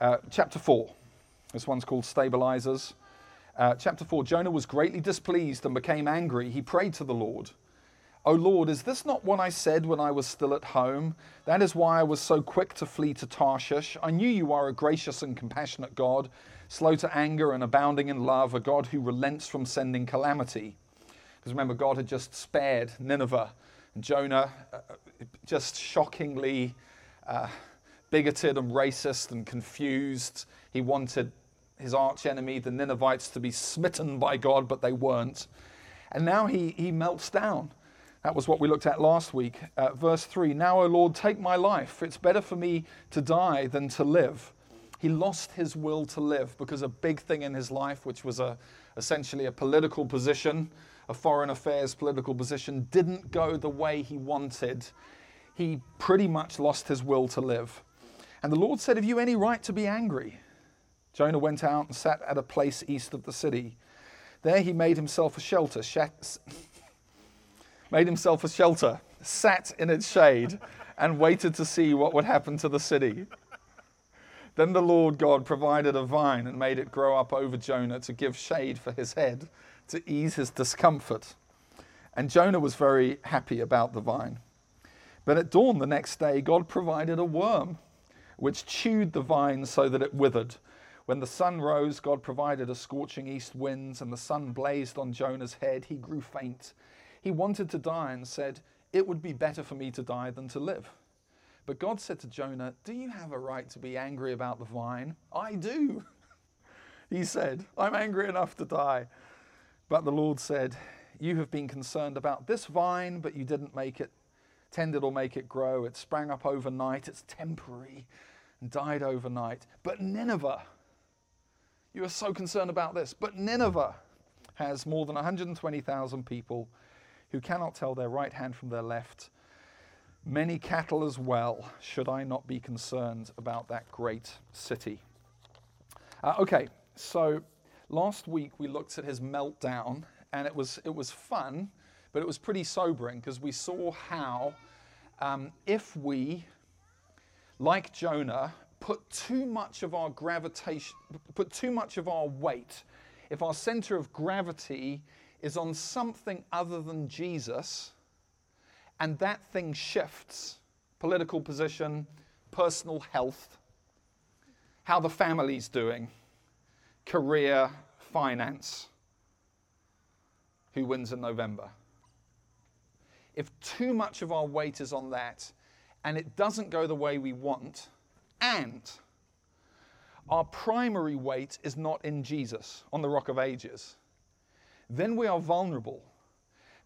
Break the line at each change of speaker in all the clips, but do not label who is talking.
Uh, chapter 4. This one's called Stabilizers. Uh, chapter 4 Jonah was greatly displeased and became angry. He prayed to the Lord. O Lord, is this not what I said when I was still at home? That is why I was so quick to flee to Tarshish. I knew you are a gracious and compassionate God, slow to anger and abounding in love, a God who relents from sending calamity. Because remember, God had just spared Nineveh. And Jonah, uh, just shockingly uh, bigoted and racist and confused. He wanted his archenemy, the Ninevites, to be smitten by God, but they weren't. And now he, he melts down. That was what we looked at last week. Uh, verse 3 Now, O Lord, take my life. It's better for me to die than to live. He lost his will to live because a big thing in his life, which was a, essentially a political position, a foreign affairs political position, didn't go the way he wanted. He pretty much lost his will to live. And the Lord said, Have you any right to be angry? Jonah went out and sat at a place east of the city. There he made himself a shelter, made himself a shelter, sat in its shade, and waited to see what would happen to the city. Then the Lord God provided a vine and made it grow up over Jonah to give shade for his head, to ease his discomfort. And Jonah was very happy about the vine. But at dawn the next day, God provided a worm, which chewed the vine so that it withered. When the sun rose, God provided a scorching east wind, and the sun blazed on Jonah's head. He grew faint he wanted to die and said, It would be better for me to die than to live. But God said to Jonah, Do you have a right to be angry about the vine? I do. He said, I'm angry enough to die. But the Lord said, You have been concerned about this vine, but you didn't make it, tend it or make it grow. It sprang up overnight, it's temporary, and died overnight. But Nineveh, you are so concerned about this, but Nineveh has more than 120,000 people who cannot tell their right hand from their left. Many cattle as well. Should I not be concerned about that great city? Uh, okay, so last week we looked at his meltdown, and it was, it was fun, but it was pretty sobering because we saw how um, if we, like Jonah, put too much of our gravitation, put too much of our weight, if our center of gravity is on something other than Jesus, and that thing shifts political position, personal health, how the family's doing, career, finance, who wins in November. If too much of our weight is on that and it doesn't go the way we want, and our primary weight is not in Jesus on the rock of ages, then we are vulnerable.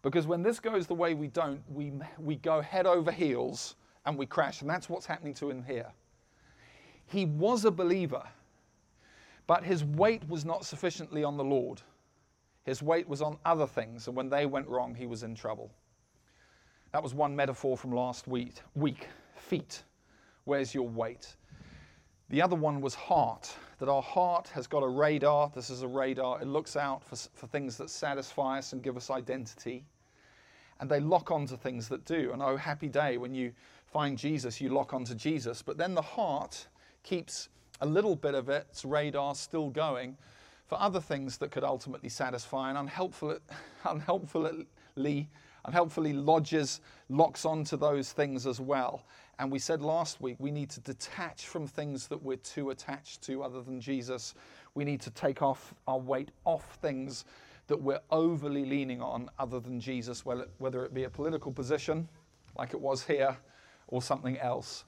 Because when this goes the way we don't, we, we go head over heels and we crash. And that's what's happening to him here. He was a believer, but his weight was not sufficiently on the Lord. His weight was on other things. And when they went wrong, he was in trouble. That was one metaphor from last week. Week, feet. Where's your weight? The other one was heart, that our heart has got a radar. This is a radar. It looks out for, for things that satisfy us and give us identity. And they lock onto things that do. And oh, happy day when you find Jesus, you lock onto Jesus. But then the heart keeps a little bit of its radar still going for other things that could ultimately satisfy and unhelpful, unhelpfully, unhelpfully lodges, locks onto those things as well. And we said last week we need to detach from things that we're too attached to other than Jesus. We need to take off our weight off things that we're overly leaning on other than Jesus, whether it be a political position like it was here or something else.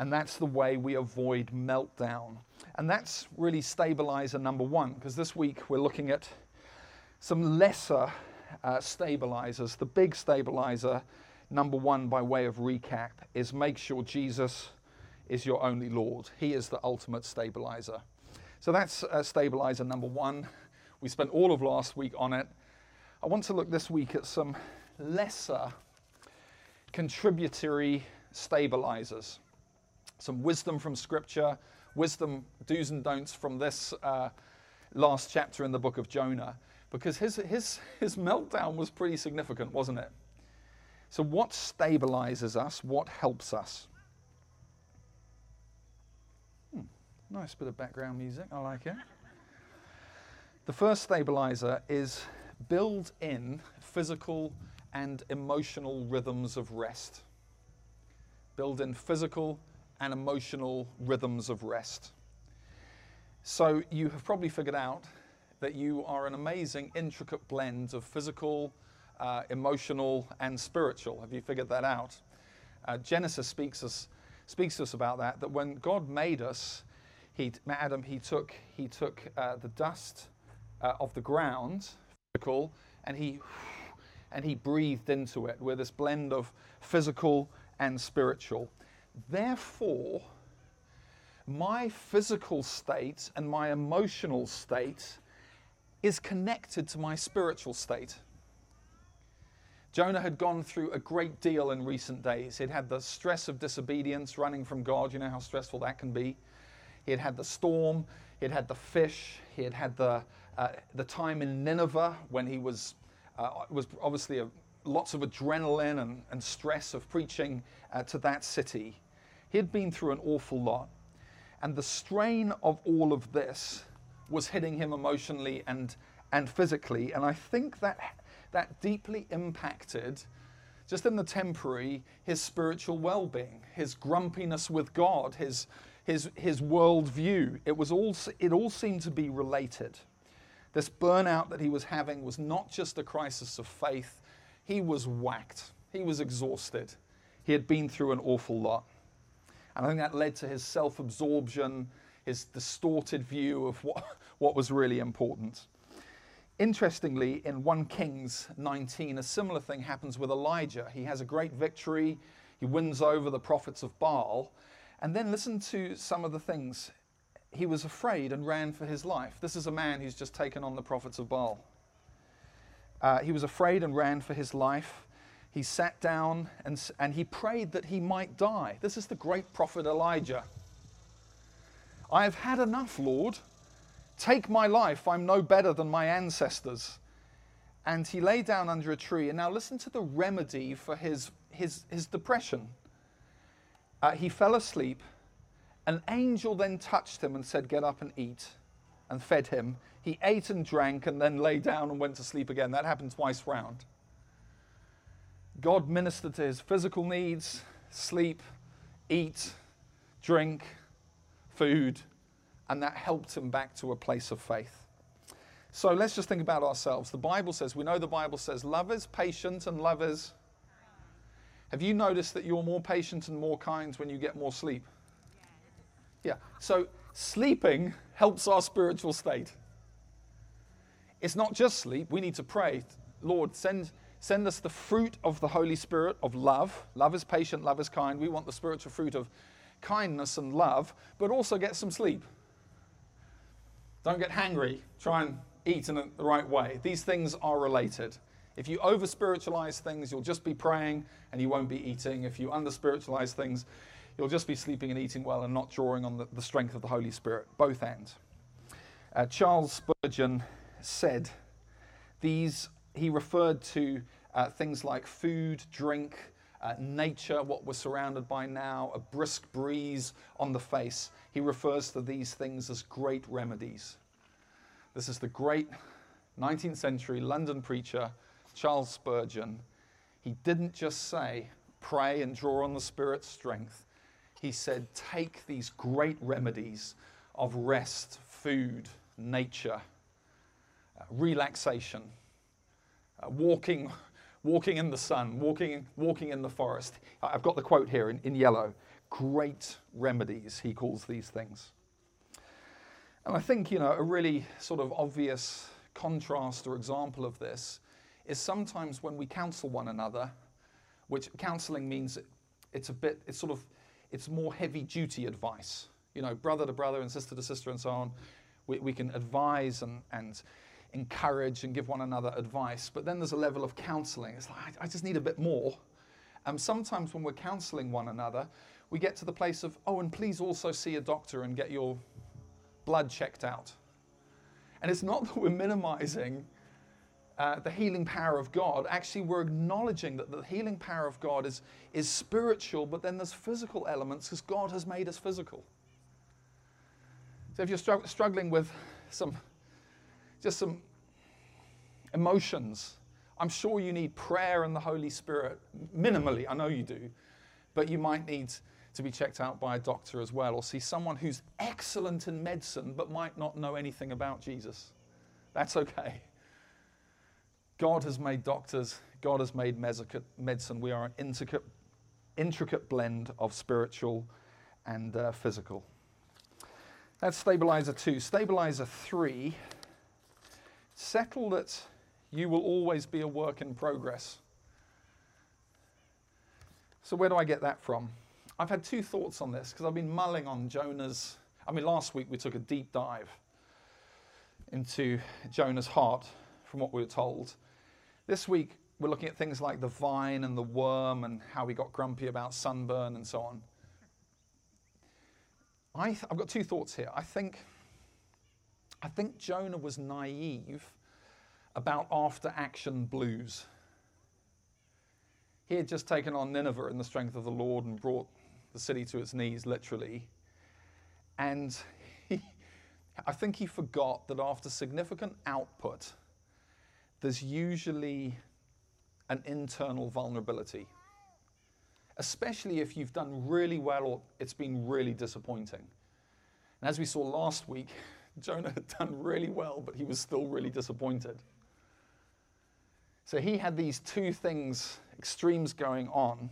And that's the way we avoid meltdown. And that's really stabilizer number one, because this week we're looking at some lesser uh, stabilizers. The big stabilizer number one, by way of recap, is make sure Jesus is your only Lord. He is the ultimate stabilizer. So that's uh, stabilizer number one. We spent all of last week on it. I want to look this week at some lesser contributory stabilizers. Some wisdom from Scripture, wisdom, do's and don'ts from this uh, last chapter in the book of Jonah, because his, his, his meltdown was pretty significant, wasn't it? So, what stabilizes us? What helps us? Hmm. Nice bit of background music. I like it. The first stabilizer is build in physical and emotional rhythms of rest. Build in physical and emotional rhythms of rest. So you have probably figured out that you are an amazing, intricate blend of physical, uh, emotional, and spiritual. Have you figured that out? Uh, Genesis speaks us, speaks to us about that. That when God made us, he, Adam, he took he took uh, the dust uh, of the ground, physical, and he and he breathed into it with this blend of physical and spiritual. Therefore, my physical state and my emotional state is connected to my spiritual state. Jonah had gone through a great deal in recent days. He'd had the stress of disobedience, running from God. You know how stressful that can be. He had had the storm. He had had the fish. He had had the, uh, the time in Nineveh when he was, uh, was obviously a, lots of adrenaline and, and stress of preaching uh, to that city. He had been through an awful lot. And the strain of all of this was hitting him emotionally and, and physically. And I think that that deeply impacted, just in the temporary, his spiritual well being, his grumpiness with God, his, his, his worldview. It, was all, it all seemed to be related. This burnout that he was having was not just a crisis of faith, he was whacked, he was exhausted. He had been through an awful lot. And I think that led to his self absorption, his distorted view of what, what was really important. Interestingly, in 1 Kings 19, a similar thing happens with Elijah. He has a great victory, he wins over the prophets of Baal. And then listen to some of the things. He was afraid and ran for his life. This is a man who's just taken on the prophets of Baal. Uh, he was afraid and ran for his life. He sat down and, and he prayed that he might die. This is the great prophet Elijah. I have had enough, Lord. Take my life, I'm no better than my ancestors. And he lay down under a tree. And now listen to the remedy for his, his, his depression. Uh, he fell asleep. An angel then touched him and said, Get up and eat, and fed him. He ate and drank and then lay down and went to sleep again. That happened twice round. God ministered to his physical needs sleep, eat, drink, food, and that helped him back to a place of faith. So let's just think about ourselves. The Bible says, we know the Bible says, love is patient and love is. Have you noticed that you're more patient and more kind when you get more sleep? Yeah. So sleeping helps our spiritual state. It's not just sleep. We need to pray. Lord, send, send us the fruit of the Holy Spirit of love. Love is patient, love is kind. We want the spiritual fruit of kindness and love, but also get some sleep. Don't get hangry. Try and eat in the right way. These things are related. If you over spiritualize things, you'll just be praying and you won't be eating. If you under spiritualize things, you'll just be sleeping and eating well and not drawing on the, the strength of the Holy Spirit. Both ends. Uh, Charles Spurgeon said these, he referred to uh, things like food, drink, uh, nature, what we're surrounded by now, a brisk breeze on the face. He refers to these things as great remedies. This is the great 19th century London preacher, Charles Spurgeon. He didn't just say, pray and draw on the Spirit's strength. He said, take these great remedies of rest, food, nature, uh, relaxation, uh, walking walking in the sun, walking, walking in the forest. I've got the quote here in, in yellow. Great remedies, he calls these things. And I think, you know, a really sort of obvious contrast or example of this is sometimes when we counsel one another, which counseling means it's a bit, it's sort of, it's more heavy duty advice. You know, brother to brother and sister to sister and so on. We, we can advise and, and encourage and give one another advice. But then there's a level of counseling. It's like, I just need a bit more. And sometimes when we're counseling one another, we get to the place of, oh, and please also see a doctor and get your blood checked out. And it's not that we're minimizing uh, the healing power of God. Actually, we're acknowledging that the healing power of God is, is spiritual, but then there's physical elements because God has made us physical. So if you're strugg- struggling with some, just some emotions, I'm sure you need prayer and the Holy Spirit, minimally, I know you do, but you might need to be checked out by a doctor as well, or see someone who's excellent in medicine but might not know anything about Jesus. That's okay. God has made doctors, God has made medicine. We are an intricate, intricate blend of spiritual and uh, physical. That's stabilizer two. Stabilizer three, settle that you will always be a work in progress. So, where do I get that from? I've had two thoughts on this because I've been mulling on Jonah's. I mean, last week we took a deep dive into Jonah's heart from what we were told. This week we're looking at things like the vine and the worm and how he got grumpy about sunburn and so on. I have got two thoughts here. I think, I think Jonah was naive about after action blues. He had just taken on Nineveh in the strength of the Lord and brought the city to its knees, literally. And he, I think he forgot that after significant output, there's usually an internal vulnerability, especially if you've done really well or it's been really disappointing. And as we saw last week, Jonah had done really well, but he was still really disappointed. So he had these two things, extremes going on.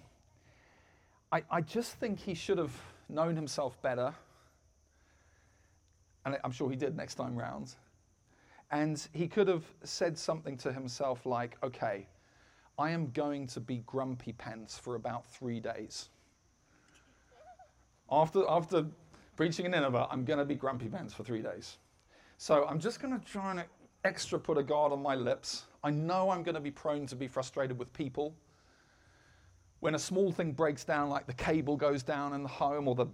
I, I just think he should have known himself better. And I'm sure he did next time round. And he could have said something to himself like, okay, I am going to be grumpy pants for about three days. After, after preaching in Nineveh, I'm going to be grumpy pants for three days. So I'm just going to try and extra put a guard on my lips. I know I'm going to be prone to be frustrated with people. When a small thing breaks down, like the cable goes down in the home or the,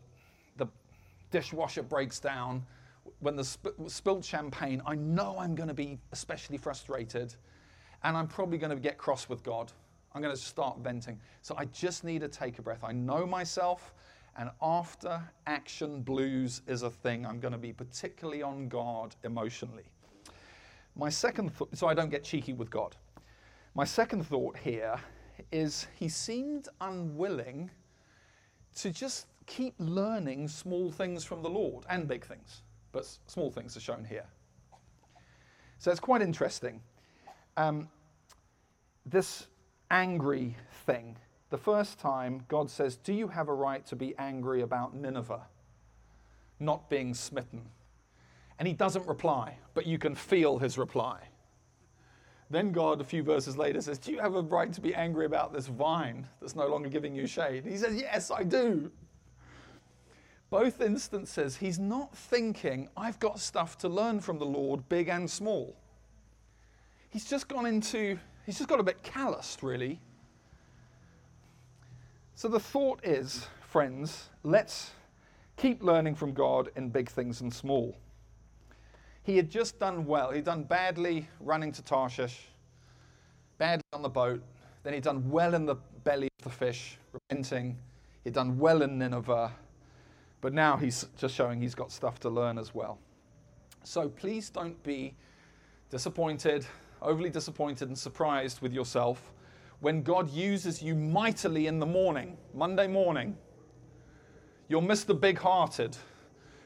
the dishwasher breaks down, when the sp- spilled champagne, I know I'm going to be especially frustrated and I'm probably going to get cross with God. I'm going to start venting. So I just need to take a breath. I know myself, and after action blues is a thing. I'm going to be particularly on guard emotionally. My second thought, so I don't get cheeky with God. My second thought here is he seemed unwilling to just keep learning small things from the Lord and big things but small things are shown here. So it's quite interesting. Um, this angry thing, the first time God says, Do you have a right to be angry about Nineveh not being smitten? And he doesn't reply, but you can feel his reply. Then God, a few verses later, says, Do you have a right to be angry about this vine that's no longer giving you shade? he says, Yes, I do both instances, he's not thinking, I've got stuff to learn from the Lord, big and small. He's just gone into, he's just got a bit calloused, really. So the thought is, friends, let's keep learning from God in big things and small. He had just done well. He'd done badly running to Tarshish, badly on the boat. Then he'd done well in the belly of the fish, repenting. He'd done well in Nineveh but now he's just showing he's got stuff to learn as well. So please don't be disappointed, overly disappointed and surprised with yourself when God uses you mightily in the morning, Monday morning. You're Mr. Big Hearted,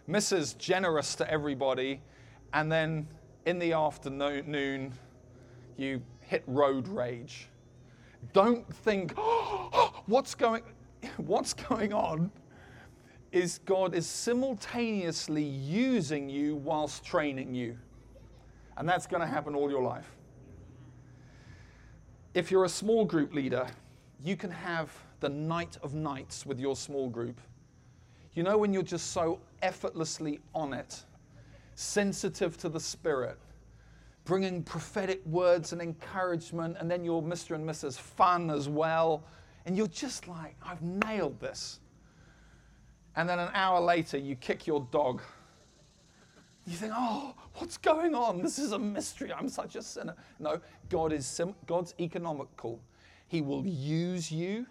Mrs. Generous to everybody, and then in the afternoon, you hit road rage. Don't think, oh, what's going, what's going on? is God is simultaneously using you whilst training you. And that's going to happen all your life. If you're a small group leader, you can have the night of nights with your small group. You know, when you're just so effortlessly on it, sensitive to the Spirit, bringing prophetic words and encouragement, and then you're Mr. and Mrs. Fun as well, and you're just like, I've nailed this and then an hour later you kick your dog. You think, oh, what's going on? This is a mystery. I'm such a sinner. No, God is sim- God's economical. He will use you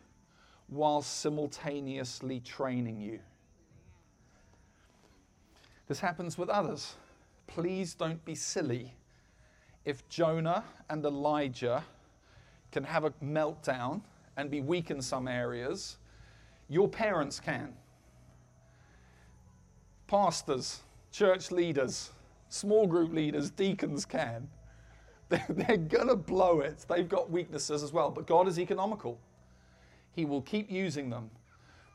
while simultaneously training you. This happens with others. Please don't be silly. If Jonah and Elijah can have a meltdown and be weak in some areas, your parents can. Pastors, church leaders, small group leaders, deacons can. They're, they're going to blow it. They've got weaknesses as well, but God is economical. He will keep using them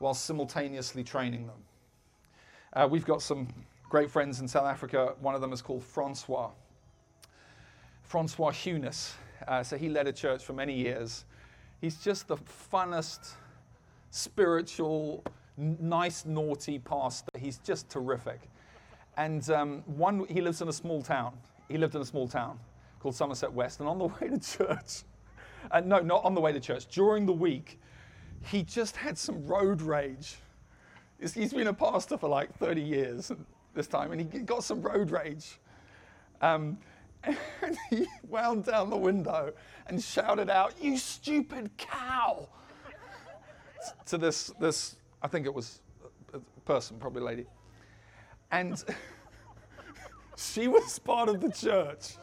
while simultaneously training them. Uh, we've got some great friends in South Africa. One of them is called Francois. Francois Hunis. Uh, so he led a church for many years. He's just the funnest, spiritual, nice, naughty pastor. He's just terrific. And um, one, he lives in a small town. He lived in a small town called Somerset West. And on the way to church, uh, no, not on the way to church, during the week, he just had some road rage. He's been a pastor for like 30 years this time, and he got some road rage. Um, and he wound down the window and shouted out, You stupid cow! to this, this, I think it was a person, probably a lady. And she was part of the church.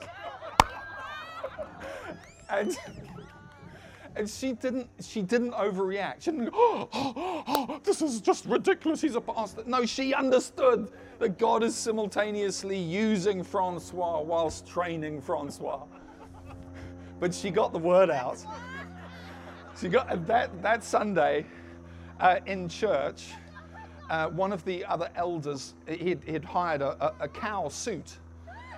and and she didn't she didn't overreact. She didn't go, oh, oh, oh, this is just ridiculous. He's a pastor. No, she understood that God is simultaneously using Francois whilst training Francois. But she got the word out. She got that that Sunday uh, in church. Uh, one of the other elders he'd, he'd hired a, a, a cow suit.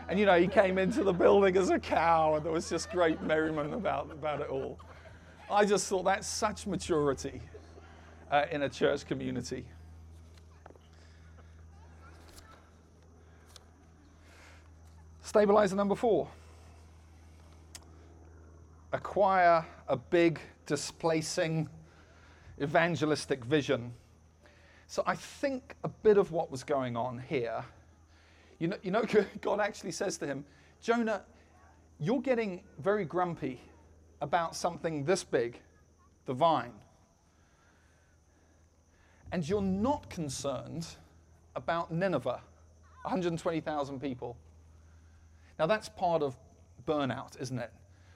And you know, he came into the building as a cow, and there was just great merriment about, about it all. I just thought that's such maturity uh, in a church community. Stabilizer number four acquire a big, displacing, evangelistic vision. So I think a bit of what was going on here, you know, you know God actually says to him, Jonah, you're getting very grumpy about something this big, the vine. And you're not concerned about Nineveh, 120,000 people. Now, that's part of burnout, isn't it?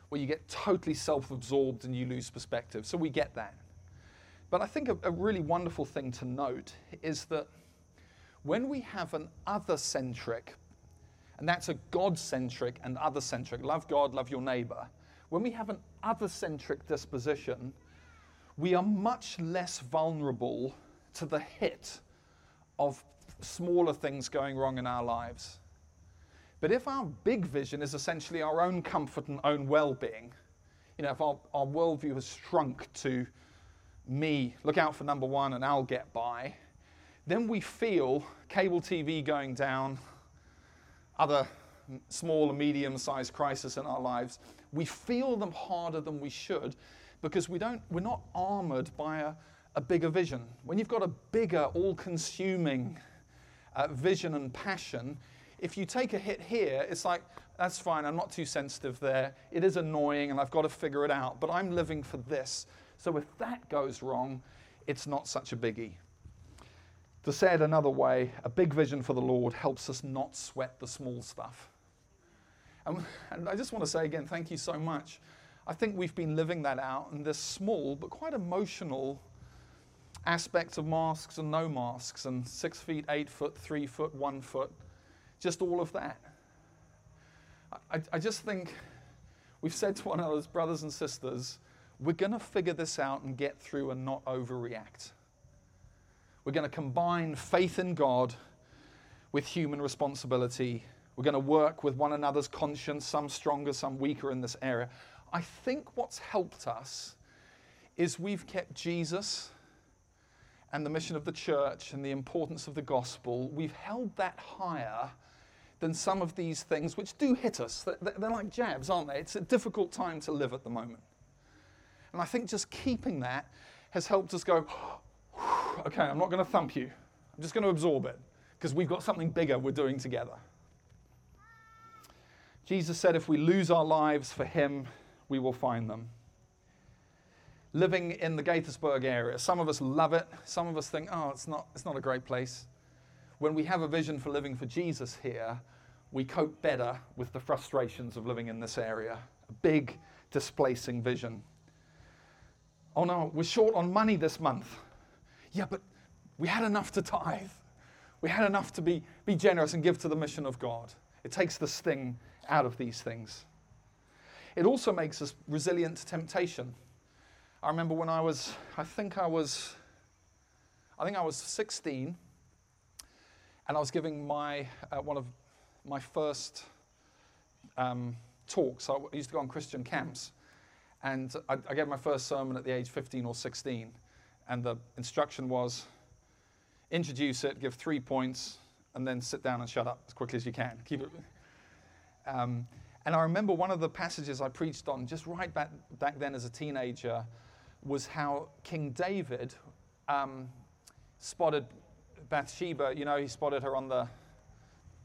Where you get totally self absorbed and you lose perspective. So we get that. But I think a, a really wonderful thing to note is that when we have an other centric, and that's a God centric and other centric, love God, love your neighbor when we have an other centric disposition, we are much less vulnerable to the hit of smaller things going wrong in our lives. But if our big vision is essentially our own comfort and own well being, you know, if our, our worldview has shrunk to me, look out for number one and I'll get by, then we feel cable TV going down, other small and medium sized crisis in our lives, we feel them harder than we should because we don't, we're not armored by a, a bigger vision. When you've got a bigger, all consuming uh, vision and passion, if you take a hit here, it's like, that's fine, I'm not too sensitive there. It is annoying and I've got to figure it out, but I'm living for this. So if that goes wrong, it's not such a biggie. To say it another way, a big vision for the Lord helps us not sweat the small stuff. And, and I just want to say again, thank you so much. I think we've been living that out in this small but quite emotional aspects of masks and no masks and six feet, eight foot, three foot, one foot, just all of that. I, I just think we've said to one another, brothers and sisters, we're going to figure this out and get through and not overreact. We're going to combine faith in God with human responsibility we're going to work with one another's conscience, some stronger, some weaker in this area. I think what's helped us is we've kept Jesus and the mission of the church and the importance of the gospel, we've held that higher than some of these things which do hit us. They're like jabs, aren't they? It's a difficult time to live at the moment. And I think just keeping that has helped us go, okay, I'm not going to thump you. I'm just going to absorb it because we've got something bigger we're doing together. Jesus said, if we lose our lives for Him, we will find them. Living in the Gaithersburg area, some of us love it, some of us think, oh, it's not, it's not a great place. when we have a vision for living for Jesus here, we cope better with the frustrations of living in this area. A big displacing vision. Oh no, we're short on money this month. Yeah, but we had enough to tithe. We had enough to be, be generous and give to the mission of God. It takes the sting out of these things. It also makes us resilient to temptation. I remember when I was, I think I was, I think I was 16, and I was giving my uh, one of my first um, talks. I used to go on Christian camps, and I, I gave my first sermon at the age 15 or 16, and the instruction was introduce it, give three points, and then sit down and shut up as quickly as you can. Keep it. Um, and I remember one of the passages I preached on just right back, back then as a teenager was how King David um, spotted Bathsheba. You know, he spotted her on the,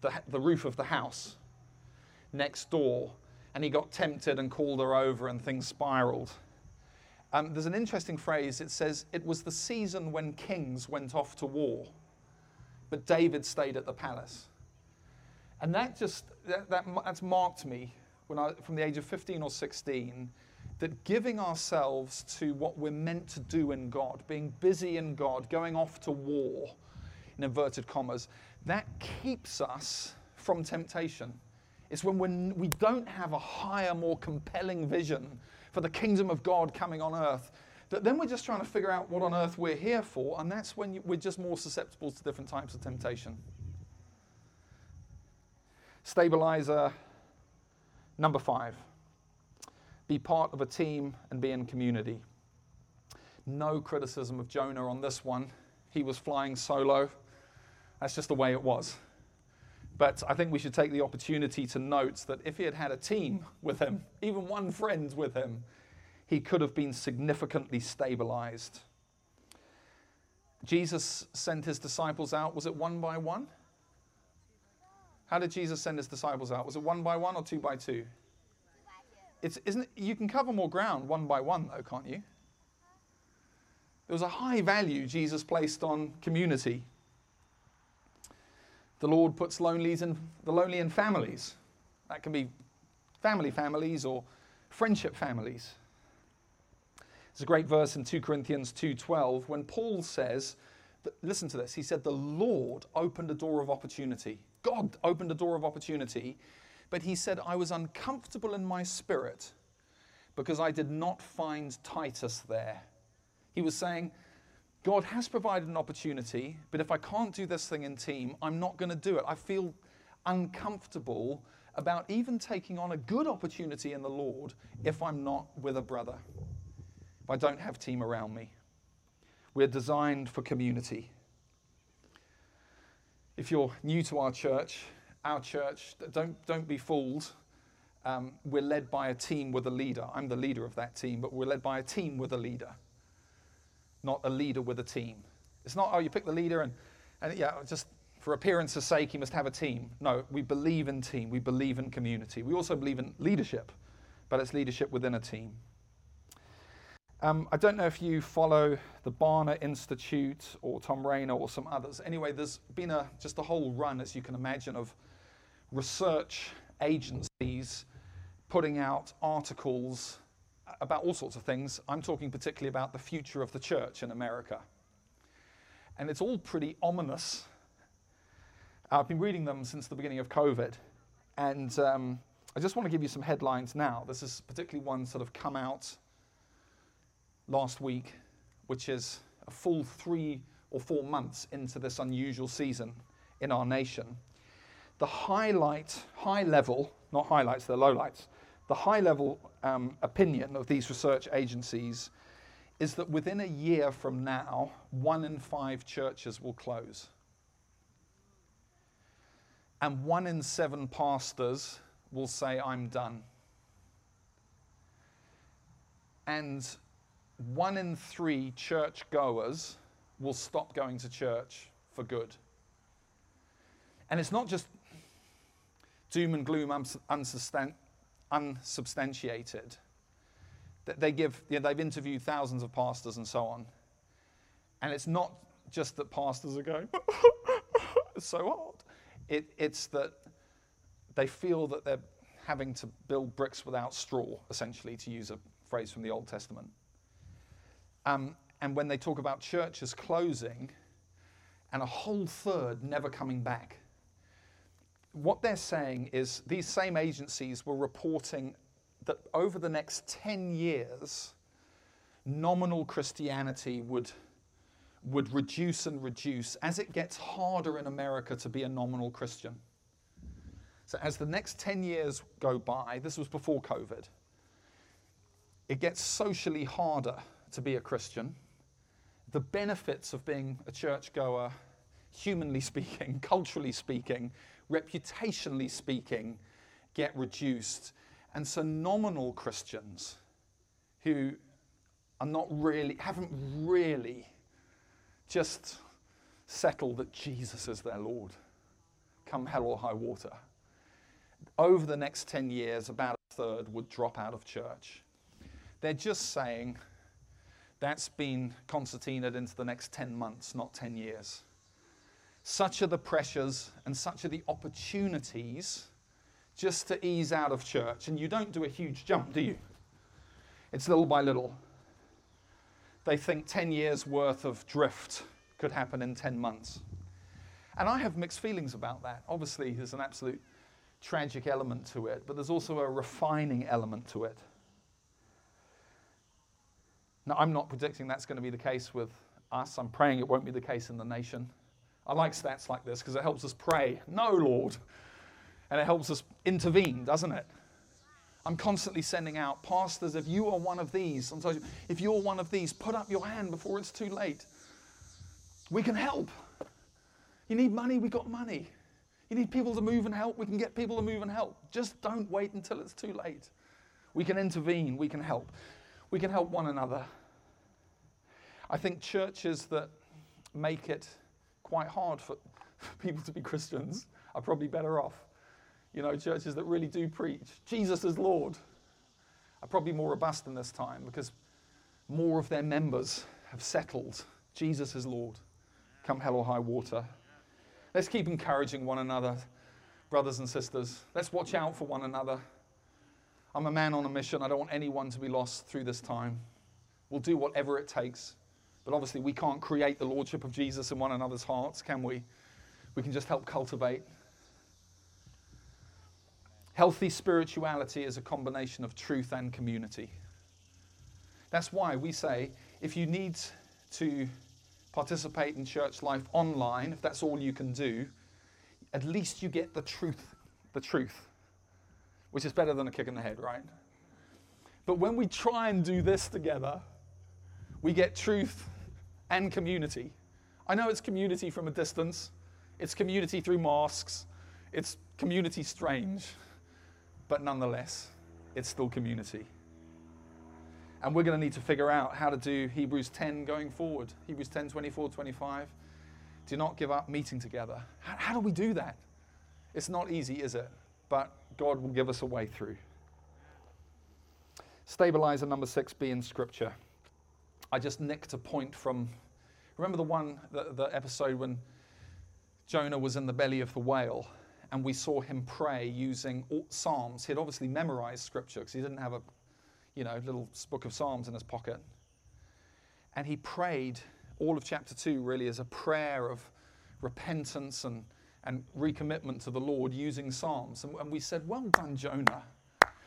the, the roof of the house next door, and he got tempted and called her over, and things spiraled. Um, there's an interesting phrase. It says, It was the season when kings went off to war, but David stayed at the palace. And that just, that, that, that's marked me when I, from the age of 15 or 16 that giving ourselves to what we're meant to do in God, being busy in God, going off to war, in inverted commas, that keeps us from temptation. It's when we don't have a higher, more compelling vision for the kingdom of God coming on earth that then we're just trying to figure out what on earth we're here for, and that's when we're just more susceptible to different types of temptation. Stabilizer number five be part of a team and be in community. No criticism of Jonah on this one. He was flying solo. That's just the way it was. But I think we should take the opportunity to note that if he had had a team with him, even one friend with him, he could have been significantly stabilized. Jesus sent his disciples out, was it one by one? How did Jesus send his disciples out? Was it one by one or two by two? It's, isn't it, you can cover more ground one by one, though, can't you? There was a high value Jesus placed on community. The Lord puts lonelies in, the lonely in families. That can be family families or friendship families. There's a great verse in 2 Corinthians 2:12 when Paul says, listen to this. He said the Lord opened a door of opportunity. God opened a door of opportunity, but he said I was uncomfortable in my spirit because I did not find Titus there. He was saying, God has provided an opportunity, but if I can't do this thing in team, I'm not going to do it. I feel uncomfortable about even taking on a good opportunity in the Lord if I'm not with a brother, if I don't have team around me. We're designed for community. If you're new to our church, our church, don't, don't be fooled. Um, we're led by a team with a leader. I'm the leader of that team, but we're led by a team with a leader not a leader with a team. It's not, oh, you pick the leader and, and yeah, just for appearance's sake, he must have a team. No, we believe in team. We believe in community. We also believe in leadership, but it's leadership within a team. Um, I don't know if you follow the Barna Institute or Tom Rainer or some others. Anyway, there's been a, just a whole run, as you can imagine, of research agencies putting out articles about all sorts of things. I'm talking particularly about the future of the church in America. And it's all pretty ominous. I've been reading them since the beginning of COVID. And um, I just want to give you some headlines now. This is particularly one sort of come out last week, which is a full three or four months into this unusual season in our nation. The highlight, high level, not highlights, they're lowlights, the high level um, opinion of these research agencies is that within a year from now, one in five churches will close. And one in seven pastors will say, I'm done. And one in three church goers will stop going to church for good. And it's not just doom and gloom, unsubstan- unsubstantiated. They give, you know, they've interviewed thousands of pastors and so on. And it's not just that pastors are going, it's so hard. It, it's that they feel that they're having to build bricks without straw, essentially, to use a phrase from the Old Testament. Um, and when they talk about churches closing and a whole third never coming back, what they're saying is these same agencies were reporting that over the next 10 years, nominal Christianity would, would reduce and reduce as it gets harder in America to be a nominal Christian. So, as the next 10 years go by, this was before COVID, it gets socially harder to be a Christian. The benefits of being a churchgoer, humanly speaking, culturally speaking, reputationally speaking, get reduced. And so nominal Christians who are not really, haven't really just settled that Jesus is their Lord, come hell or high water. Over the next 10 years, about a third would drop out of church. They're just saying that's been concertinaed into the next 10 months, not 10 years. Such are the pressures and such are the opportunities just to ease out of church. And you don't do a huge jump, do you? It's little by little. They think 10 years worth of drift could happen in 10 months. And I have mixed feelings about that. Obviously, there's an absolute tragic element to it, but there's also a refining element to it. Now, I'm not predicting that's going to be the case with us. I'm praying it won't be the case in the nation. I like stats like this because it helps us pray, no, Lord. And it helps us intervene, doesn't it? I'm constantly sending out pastors, if you are one of these, sometimes if you're one of these, put up your hand before it's too late. We can help. You need money, we got money. You need people to move and help, we can get people to move and help. Just don't wait until it's too late. We can intervene, we can help. We can help one another. I think churches that make it quite hard for people to be Christians are probably better off. You know, churches that really do preach Jesus is Lord are probably more robust in this time because more of their members have settled Jesus is Lord, come hell or high water. Let's keep encouraging one another, brothers and sisters. Let's watch out for one another. I'm a man on a mission. I don't want anyone to be lost through this time. We'll do whatever it takes. But obviously, we can't create the Lordship of Jesus in one another's hearts, can we? We can just help cultivate. Healthy spirituality is a combination of truth and community. That's why we say if you need to participate in church life online, if that's all you can do, at least you get the truth, the truth, which is better than a kick in the head, right? But when we try and do this together, we get truth and community. I know it's community from a distance, it's community through masks, it's community strange, but nonetheless, it's still community. And we're going to need to figure out how to do Hebrews 10 going forward. Hebrews 10 24, 25. Do not give up meeting together. How, how do we do that? It's not easy, is it? But God will give us a way through. Stabilizer number six be in Scripture. I just nicked a point from. Remember the one, the, the episode when Jonah was in the belly of the whale and we saw him pray using Psalms. He'd obviously memorized scripture because he didn't have a you know, little book of Psalms in his pocket. And he prayed all of chapter 2 really as a prayer of repentance and, and recommitment to the Lord using Psalms. And, and we said, Well done, Jonah.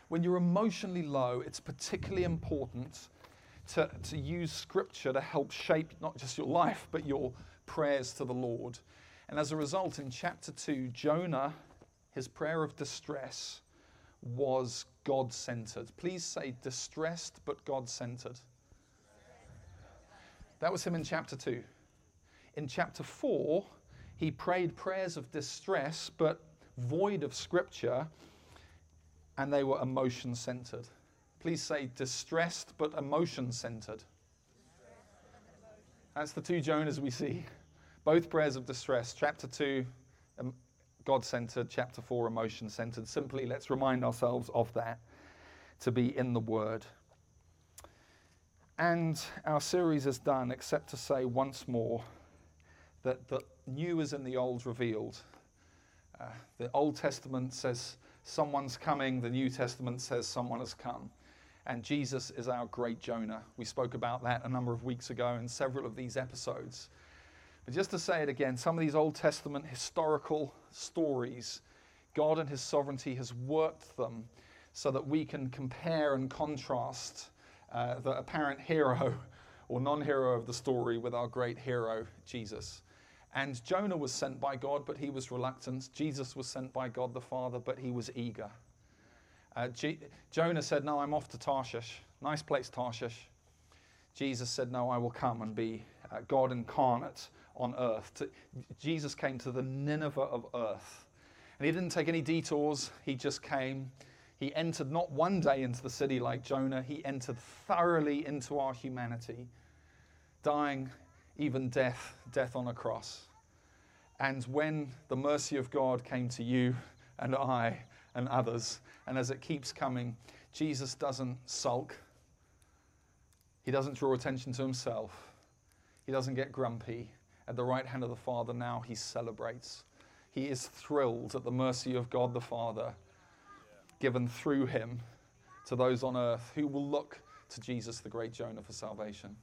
When you're emotionally low, it's particularly important to, to use scripture to help shape not just your life, but your prayers to the Lord. And as a result, in chapter 2, Jonah, his prayer of distress was God centered. Please say distressed but God centered. That was him in chapter 2. In chapter 4, he prayed prayers of distress but void of scripture, and they were emotion centered. Please say distressed but emotion centered. That's the two Jonahs we see. Both prayers of distress. Chapter 2, um, God centered. Chapter 4, emotion centered. Simply let's remind ourselves of that to be in the Word. And our series is done, except to say once more that the new is in the old revealed. Uh, the Old Testament says someone's coming, the New Testament says someone has come. And Jesus is our great Jonah. We spoke about that a number of weeks ago in several of these episodes. But just to say it again, some of these Old Testament historical stories, God and His sovereignty has worked them so that we can compare and contrast uh, the apparent hero or non hero of the story with our great hero, Jesus. And Jonah was sent by God, but he was reluctant. Jesus was sent by God the Father, but he was eager. Uh, G- Jonah said, No, I'm off to Tarshish. Nice place, Tarshish. Jesus said, No, I will come and be uh, God incarnate on earth. To, Jesus came to the Nineveh of earth. And he didn't take any detours, he just came. He entered not one day into the city like Jonah, he entered thoroughly into our humanity, dying even death, death on a cross. And when the mercy of God came to you and I and others, and as it keeps coming, Jesus doesn't sulk. He doesn't draw attention to himself. He doesn't get grumpy. At the right hand of the Father now, he celebrates. He is thrilled at the mercy of God the Father given through him to those on earth who will look to Jesus, the great Jonah, for salvation.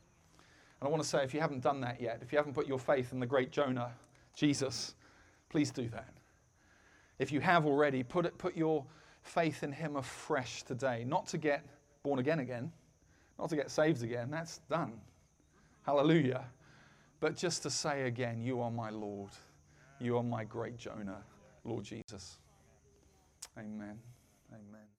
And I want to say, if you haven't done that yet, if you haven't put your faith in the great Jonah, Jesus, please do that. If you have already, put, it, put your faith in him afresh today. Not to get born again again, not to get saved again, that's done. Hallelujah. But just to say again, You are my Lord. You are my great Jonah, Lord Jesus. Amen. Amen.